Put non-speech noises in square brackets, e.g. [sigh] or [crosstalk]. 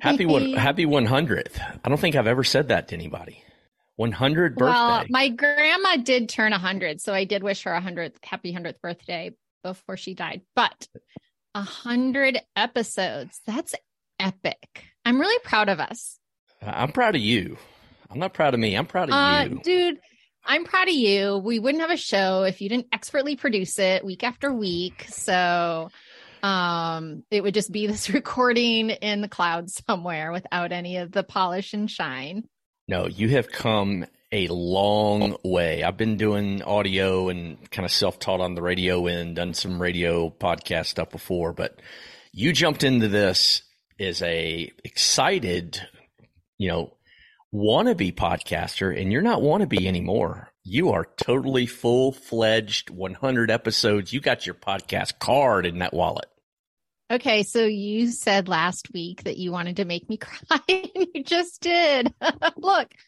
happy one, [laughs] happy 100th. I don't think I've ever said that to anybody. 100 birthday. Well, my grandma did turn 100, so I did wish her a 100th happy 100th birthday before she died. But 100 episodes. That's epic. I'm really proud of us. I'm proud of you. I'm not proud of me. I'm proud of uh, you. Dude, I'm proud of you. We wouldn't have a show if you didn't expertly produce it week after week. So um it would just be [laughs] this recording in the cloud somewhere without any of the polish and shine. No, you have come a long way. I've been doing audio and kind of self-taught on the radio and done some radio podcast stuff before, but you jumped into this as a excited, you know, wannabe podcaster and you're not wannabe anymore. You are totally full fledged 100 episodes. You got your podcast card in that wallet. Okay, so you said last week that you wanted to make me [laughs] cry, and you just did. [laughs] Look,